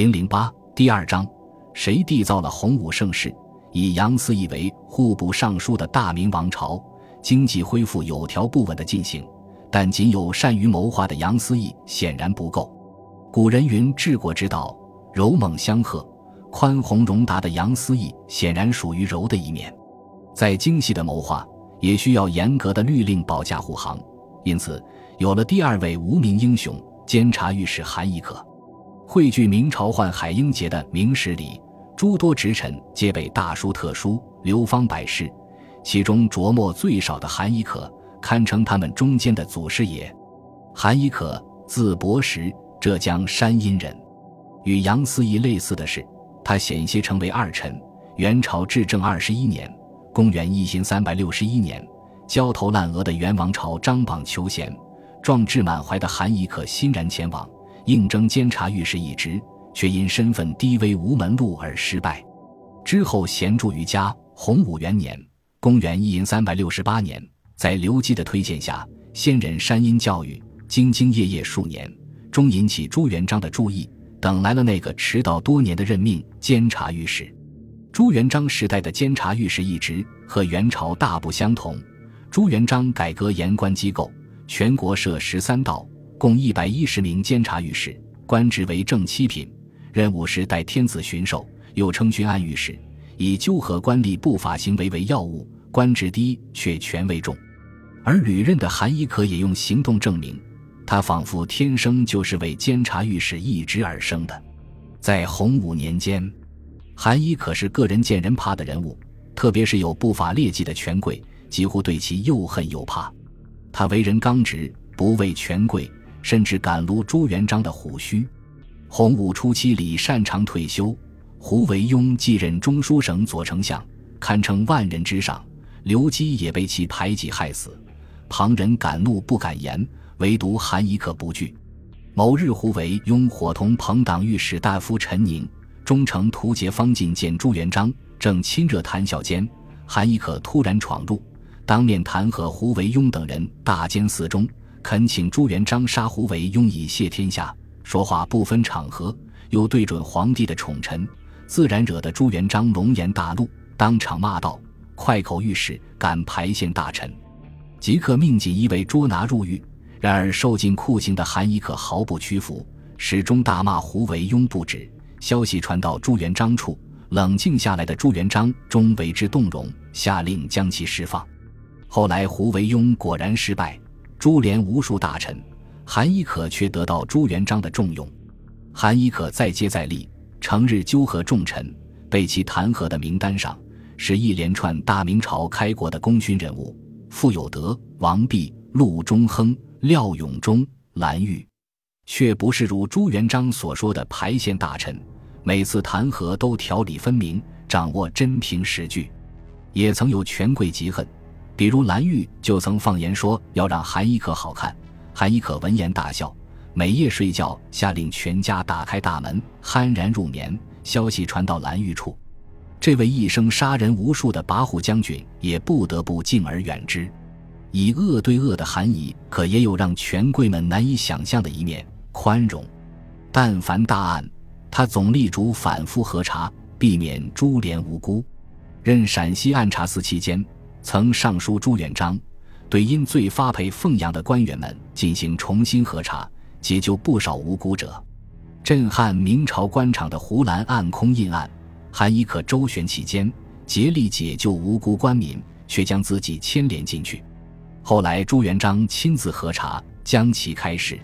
零零八第二章，谁缔造了洪武盛世？以杨思义为户部尚书的大明王朝，经济恢复有条不紊的进行，但仅有善于谋划的杨思义显然不够。古人云：“治国之道，柔猛相和。”宽宏容达的杨思义显然属于柔的一面。再精细的谋划，也需要严格的律令保驾护航。因此，有了第二位无名英雄——监察御史韩亦可。汇聚明朝宦海英杰的《明史》里，诸多直臣皆被大书特书、流芳百世，其中琢磨最少的韩懿可，堪称他们中间的祖师爷。韩懿可，字伯识，浙江山阴人。与杨思义类似的是，他险些成为二臣。元朝至正二十一年（公元一千三百六十一年），焦头烂额的元王朝张榜求贤，壮志满怀的韩懿可欣然前往。应征监察御史一职，却因身份低微无门路而失败。之后闲住于家。洪武元年（公元一三百六十八年），在刘基的推荐下，先任山阴教育，兢兢业业数年，终引起朱元璋的注意，等来了那个迟到多年的任命——监察御史。朱元璋时代的监察御史一职和元朝大不相同。朱元璋改革言官机构，全国设十三道。共一百一十名监察御史，官职为正七品，任务是代天子巡狩，又称巡按御史，以纠合官吏不法行为为要务，官职低却权位重。而履任的韩一可也用行动证明，他仿佛天生就是为监察御史一职而生的。在洪武年间，韩一可是个人见人怕的人物，特别是有不法劣迹的权贵，几乎对其又恨又怕。他为人刚直，不畏权贵。甚至敢撸朱元璋的胡须。洪武初期，李善长退休，胡惟庸继任中书省左丞相，堪称万人之上。刘基也被其排挤害死，旁人敢怒不敢言，唯独韩懿可不惧。某日，胡惟庸伙同朋党御史大夫陈宁、忠诚图节方进见朱元璋，正亲热谈笑间，韩懿可突然闯入，当面弹劾胡惟庸等人大奸四忠。恳请朱元璋杀胡惟庸以谢天下，说话不分场合，又对准皇帝的宠臣，自然惹得朱元璋龙颜大怒，当场骂道：“快口御史敢排陷大臣！”即刻命锦衣卫捉拿入狱。然而受尽酷刑的韩懿可毫不屈服，始终大骂胡惟庸不止。消息传到朱元璋处，冷静下来的朱元璋终为之动容，下令将其释放。后来胡惟庸果然失败。株连无数大臣，韩懿可却得到朱元璋的重用。韩懿可再接再厉，成日纠合重臣，被其弹劾的名单上是一连串大明朝开国的功勋人物：傅有德、王弼、陆中亨、廖永忠、蓝玉，却不是如朱元璋所说的排陷大臣。每次弹劾都条理分明，掌握真凭实据。也曾有权贵嫉恨。比如蓝玉就曾放言说要让韩一可好看，韩一可闻言大笑，每夜睡觉下令全家打开大门，酣然入眠。消息传到蓝玉处，这位一生杀人无数的跋扈将军也不得不敬而远之。以恶对恶的韩懿可也有让权贵们难以想象的一面，宽容。但凡大案，他总力主反复核查，避免株连无辜。任陕西按察司期间。曾上书朱元璋，对因罪发配凤阳的官员们进行重新核查，解救不少无辜者。震撼明朝官场的胡兰案空印案，韩懿可周旋其间，竭力解救无辜官民，却将自己牵连进去。后来朱元璋亲自核查，将其开释。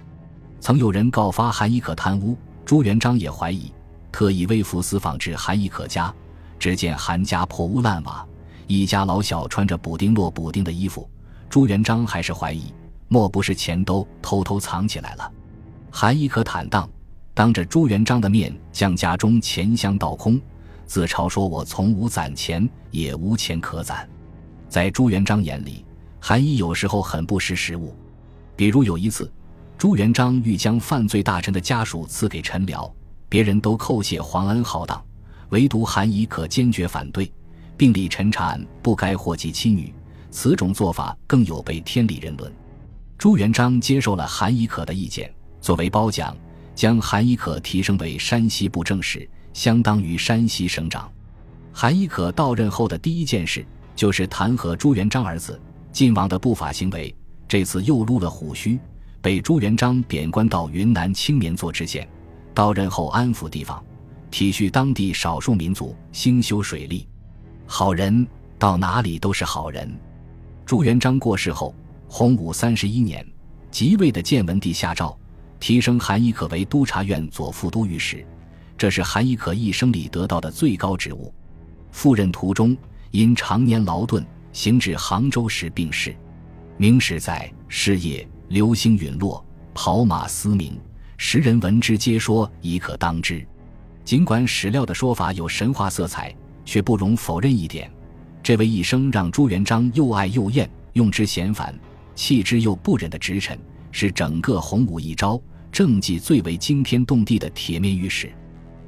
曾有人告发韩懿可贪污，朱元璋也怀疑，特意微服私访至韩懿可家，只见韩家破屋烂瓦。一家老小穿着补丁落补丁的衣服，朱元璋还是怀疑，莫不是钱都偷偷藏起来了？韩懿可坦荡，当着朱元璋的面将家中钱箱倒空，自嘲说：“我从无攒钱，也无钱可攒。”在朱元璋眼里，韩懿有时候很不识时务。比如有一次，朱元璋欲将犯罪大臣的家属赐给臣僚，别人都叩谢皇恩浩荡，唯独韩懿可坚决反对。并立陈产不该祸及妻女，此种做法更有悖天理人伦。朱元璋接受了韩懿可的意见，作为褒奖，将韩宜可提升为山西布政使，相当于山西省长。韩宜可到任后的第一件事就是弹劾朱元璋儿子晋王的不法行为，这次又撸了虎须，被朱元璋贬官到云南青棉做知县。到任后安抚地方，体恤当地少数民族，兴修水利。好人到哪里都是好人。朱元璋过世后，洪武三十一年，即位的建文帝下诏，提升韩宜可为督察院左副都御史，这是韩宜可一生里得到的最高职务。赴任途中，因常年劳顿，行至杭州时病逝。明史载，事业流星陨落，跑马嘶鸣。时人闻之，皆说已可当之。尽管史料的说法有神话色彩，却不容否认一点：这位一生让朱元璋又爱又厌、用之嫌烦、弃之又不忍的直臣，是整个洪武一朝政绩最为惊天动地的铁面御史。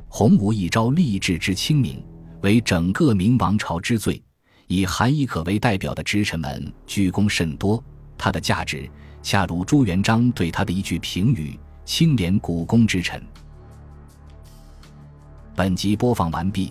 洪武一朝立志之清明，为整个明王朝之最。以韩宜可为代表的直臣们居功甚多，他的价值恰如朱元璋对他的一句评语。清廉古公之臣。本集播放完毕，